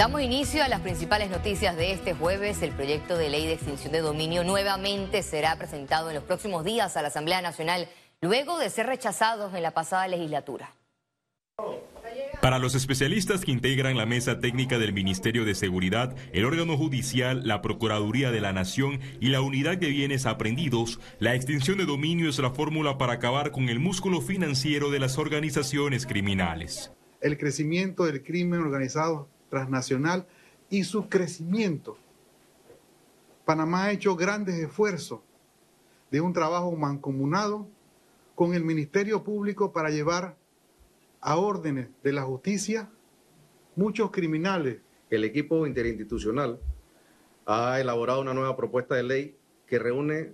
Damos inicio a las principales noticias de este jueves. El proyecto de ley de extinción de dominio nuevamente será presentado en los próximos días a la Asamblea Nacional, luego de ser rechazados en la pasada legislatura. Para los especialistas que integran la mesa técnica del Ministerio de Seguridad, el órgano judicial, la Procuraduría de la Nación y la Unidad de Bienes Aprendidos, la extinción de dominio es la fórmula para acabar con el músculo financiero de las organizaciones criminales. El crecimiento del crimen organizado transnacional y su crecimiento. Panamá ha hecho grandes esfuerzos de un trabajo mancomunado con el Ministerio Público para llevar a órdenes de la justicia muchos criminales. El equipo interinstitucional ha elaborado una nueva propuesta de ley que reúne,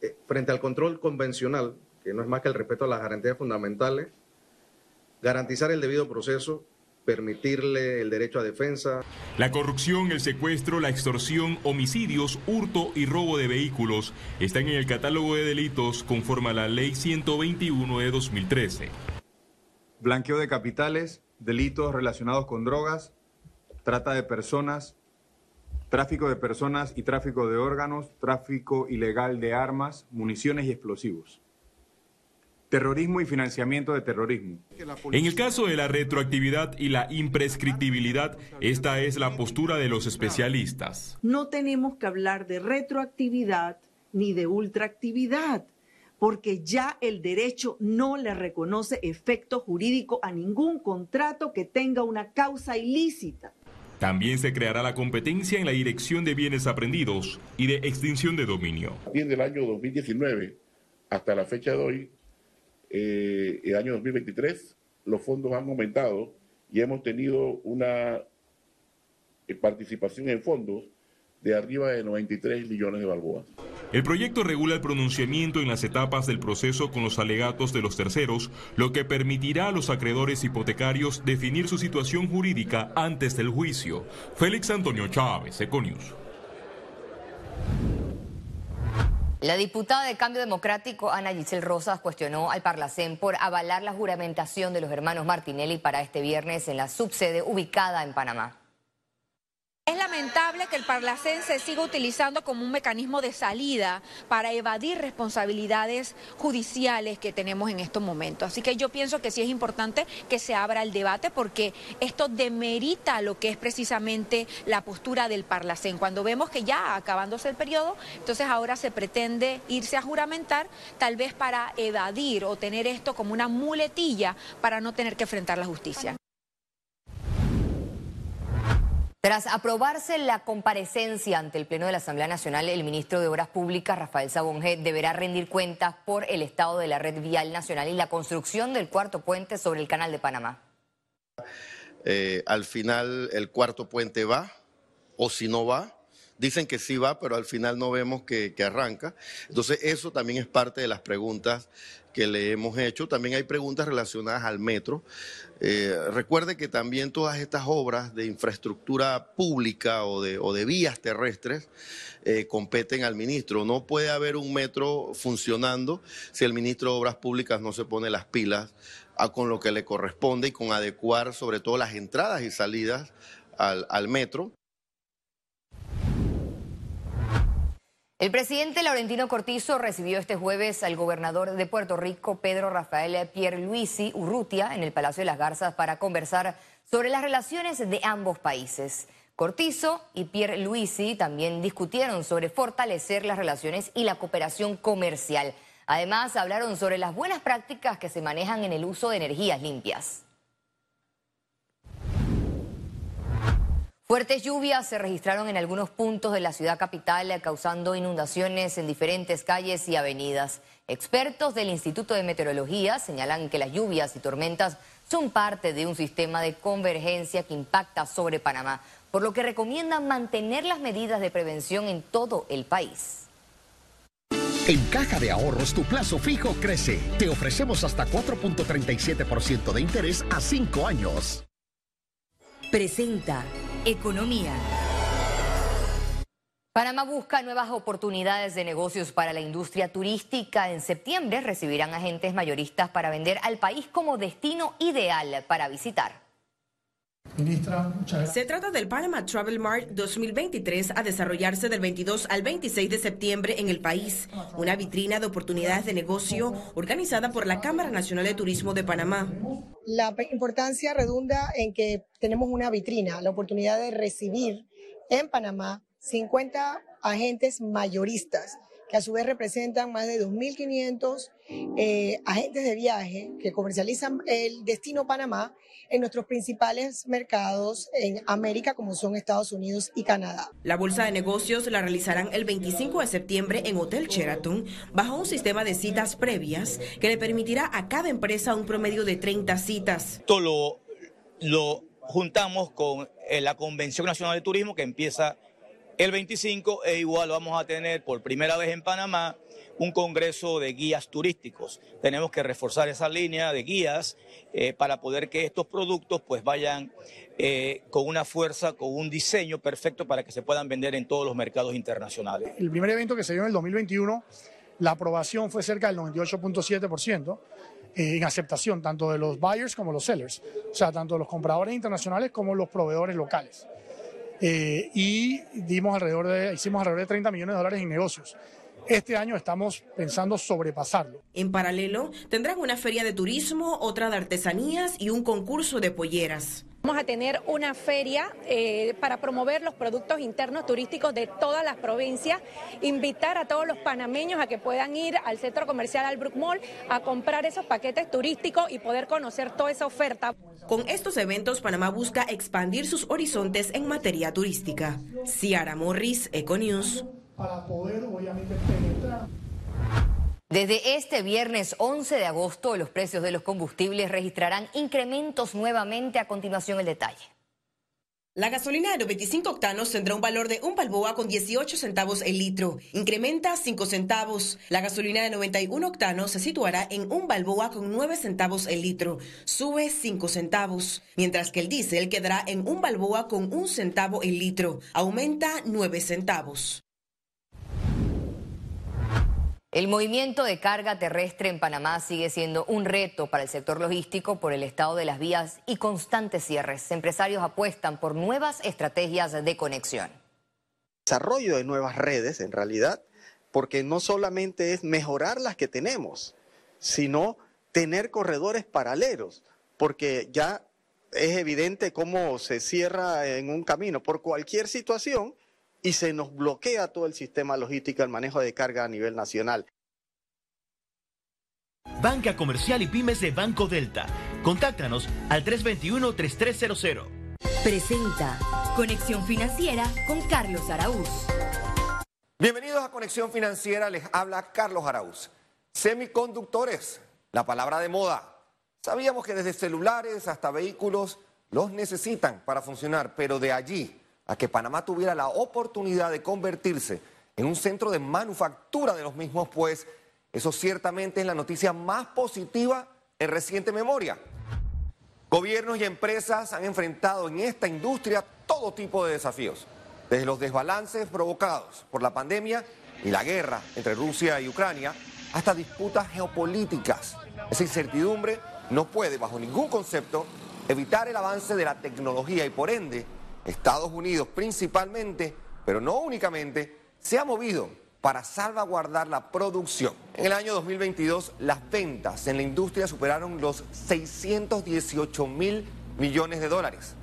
eh, frente al control convencional, que no es más que el respeto a las garantías fundamentales, garantizar el debido proceso permitirle el derecho a defensa. La corrupción, el secuestro, la extorsión, homicidios, hurto y robo de vehículos están en el catálogo de delitos conforme a la Ley 121 de 2013. Blanqueo de capitales, delitos relacionados con drogas, trata de personas, tráfico de personas y tráfico de órganos, tráfico ilegal de armas, municiones y explosivos terrorismo y financiamiento de terrorismo. En el caso de la retroactividad y la imprescriptibilidad, esta es la postura de los especialistas. No tenemos que hablar de retroactividad ni de ultraactividad, porque ya el derecho no le reconoce efecto jurídico a ningún contrato que tenga una causa ilícita. También se creará la competencia en la dirección de bienes aprendidos y de extinción de dominio. Desde el año 2019 hasta la fecha de hoy, eh, el año 2023 los fondos han aumentado y hemos tenido una eh, participación en fondos de arriba de 93 millones de balboas. El proyecto regula el pronunciamiento en las etapas del proceso con los alegatos de los terceros, lo que permitirá a los acreedores hipotecarios definir su situación jurídica antes del juicio. Félix Antonio Chávez, Econius. La diputada de Cambio Democrático, Ana Giselle Rosas, cuestionó al Parlacén por avalar la juramentación de los hermanos Martinelli para este viernes en la subsede ubicada en Panamá. Lamentable que el Parlacén se siga utilizando como un mecanismo de salida para evadir responsabilidades judiciales que tenemos en estos momentos. Así que yo pienso que sí es importante que se abra el debate porque esto demerita lo que es precisamente la postura del Parlacén. Cuando vemos que ya acabándose el periodo, entonces ahora se pretende irse a juramentar, tal vez para evadir o tener esto como una muletilla para no tener que enfrentar la justicia. Tras aprobarse la comparecencia ante el Pleno de la Asamblea Nacional, el ministro de Obras Públicas, Rafael Sabonge, deberá rendir cuentas por el estado de la red vial nacional y la construcción del cuarto puente sobre el Canal de Panamá. Eh, al final el cuarto puente va, o si no va, dicen que sí va, pero al final no vemos que, que, arranca. Entonces, eso también es parte de las preguntas que le hemos hecho. También hay preguntas relacionadas al metro. Eh, recuerde que también todas estas obras de infraestructura pública o de, vías terrestres eh, competen al ministro. No puede haber un metro funcionando si el ministro de Obras Públicas no se pone las pilas a, con lo que le corresponde y con adecuar sobre todo las entradas y salidas al, al metro. El presidente Laurentino Cortizo recibió este jueves al gobernador de Puerto Rico, Pedro Rafael Pierluisi Urrutia, en el Palacio de las Garzas para conversar sobre las relaciones de ambos países. Cortizo y Pierluisi también discutieron sobre fortalecer las relaciones y la cooperación comercial. Además, hablaron sobre las buenas prácticas que se manejan en el uso de energías limpias. Fuertes lluvias se registraron en algunos puntos de la ciudad capital, causando inundaciones en diferentes calles y avenidas. Expertos del Instituto de Meteorología señalan que las lluvias y tormentas son parte de un sistema de convergencia que impacta sobre Panamá, por lo que recomiendan mantener las medidas de prevención en todo el país. En Caja de Ahorros tu plazo fijo crece. Te ofrecemos hasta 4.37% de interés a 5 años. Presenta Economía. Panamá busca nuevas oportunidades de negocios para la industria turística. En septiembre recibirán agentes mayoristas para vender al país como destino ideal para visitar. Ministra, muchas gracias. Se trata del Panama Travel Mart 2023 a desarrollarse del 22 al 26 de septiembre en el país, una vitrina de oportunidades de negocio organizada por la Cámara Nacional de Turismo de Panamá. La importancia redunda en que tenemos una vitrina, la oportunidad de recibir en Panamá 50 agentes mayoristas que a su vez representan más de 2.500 eh, agentes de viaje que comercializan el destino Panamá en nuestros principales mercados en América como son Estados Unidos y Canadá. La bolsa de negocios la realizarán el 25 de septiembre en Hotel Sheraton bajo un sistema de citas previas que le permitirá a cada empresa un promedio de 30 citas. Esto lo, lo juntamos con eh, la Convención Nacional de Turismo que empieza el 25 e igual vamos a tener por primera vez en Panamá un congreso de guías turísticos. Tenemos que reforzar esa línea de guías eh, para poder que estos productos pues vayan eh, con una fuerza, con un diseño perfecto para que se puedan vender en todos los mercados internacionales. El primer evento que se dio en el 2021, la aprobación fue cerca del 98.7% eh, en aceptación tanto de los buyers como los sellers, o sea, tanto los compradores internacionales como los proveedores locales. Eh, y dimos alrededor de, hicimos alrededor de 30 millones de dólares en negocios. Este año estamos pensando sobrepasarlo. En paralelo, tendrán una feria de turismo, otra de artesanías y un concurso de polleras. Vamos a tener una feria eh, para promover los productos internos turísticos de todas las provincias, invitar a todos los panameños a que puedan ir al centro comercial Albrook Mall a comprar esos paquetes turísticos y poder conocer toda esa oferta. Con estos eventos, Panamá busca expandir sus horizontes en materia turística. Ciara Morris, Econews para poder obviamente penetrar. Desde este viernes 11 de agosto, los precios de los combustibles registrarán incrementos nuevamente. A continuación, el detalle. La gasolina de 95 octanos tendrá un valor de un balboa con 18 centavos el litro. Incrementa 5 centavos. La gasolina de 91 octanos se situará en un balboa con 9 centavos el litro. Sube 5 centavos. Mientras que el diésel quedará en un balboa con un centavo el litro. Aumenta 9 centavos. El movimiento de carga terrestre en Panamá sigue siendo un reto para el sector logístico por el estado de las vías y constantes cierres. Empresarios apuestan por nuevas estrategias de conexión. Desarrollo de nuevas redes, en realidad, porque no solamente es mejorar las que tenemos, sino tener corredores paralelos, porque ya es evidente cómo se cierra en un camino por cualquier situación y se nos bloquea todo el sistema logístico, el manejo de carga a nivel nacional. Banca Comercial y Pymes de Banco Delta. Contáctanos al 321-3300. Presenta Conexión Financiera con Carlos Araúz. Bienvenidos a Conexión Financiera, les habla Carlos Araúz. Semiconductores, la palabra de moda. Sabíamos que desde celulares hasta vehículos los necesitan para funcionar, pero de allí a que Panamá tuviera la oportunidad de convertirse en un centro de manufactura de los mismos, pues eso ciertamente es la noticia más positiva en reciente memoria. Gobiernos y empresas han enfrentado en esta industria todo tipo de desafíos, desde los desbalances provocados por la pandemia y la guerra entre Rusia y Ucrania, hasta disputas geopolíticas. Esa incertidumbre no puede, bajo ningún concepto, evitar el avance de la tecnología y por ende Estados Unidos principalmente, pero no únicamente, se ha movido para salvaguardar la producción. En el año 2022, las ventas en la industria superaron los 618 mil millones de dólares.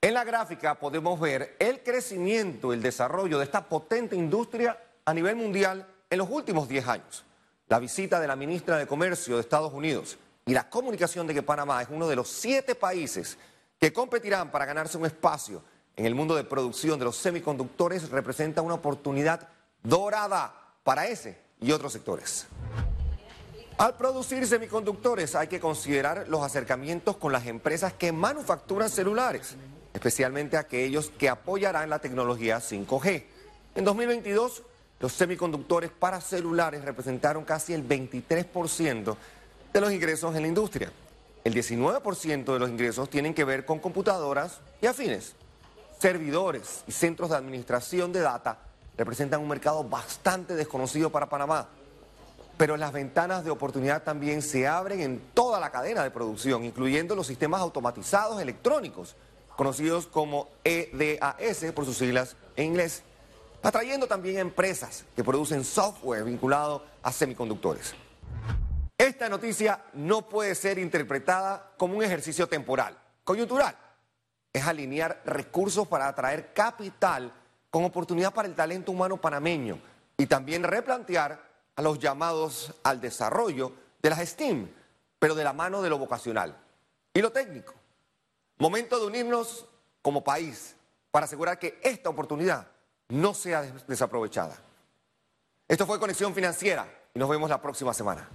En la gráfica podemos ver el crecimiento, el desarrollo de esta potente industria a nivel mundial en los últimos 10 años. La visita de la ministra de Comercio de Estados Unidos y la comunicación de que Panamá es uno de los siete países que competirán para ganarse un espacio en el mundo de producción de los semiconductores representa una oportunidad dorada para ese y otros sectores. Al producir semiconductores hay que considerar los acercamientos con las empresas que manufacturan celulares, especialmente aquellos que apoyarán la tecnología 5G. En 2022, los semiconductores para celulares representaron casi el 23% de los ingresos en la industria. El 19% de los ingresos tienen que ver con computadoras y afines. Servidores y centros de administración de data representan un mercado bastante desconocido para Panamá. pero las ventanas de oportunidad también se abren en toda la cadena de producción, incluyendo los sistemas automatizados electrónicos, conocidos como EDAS por sus siglas en inglés, atrayendo también empresas que producen software vinculado a semiconductores. Esta noticia no puede ser interpretada como un ejercicio temporal, coyuntural. Es alinear recursos para atraer capital con oportunidad para el talento humano panameño y también replantear a los llamados al desarrollo de las STEAM, pero de la mano de lo vocacional y lo técnico. Momento de unirnos como país para asegurar que esta oportunidad no sea desaprovechada. Esto fue Conexión Financiera y nos vemos la próxima semana.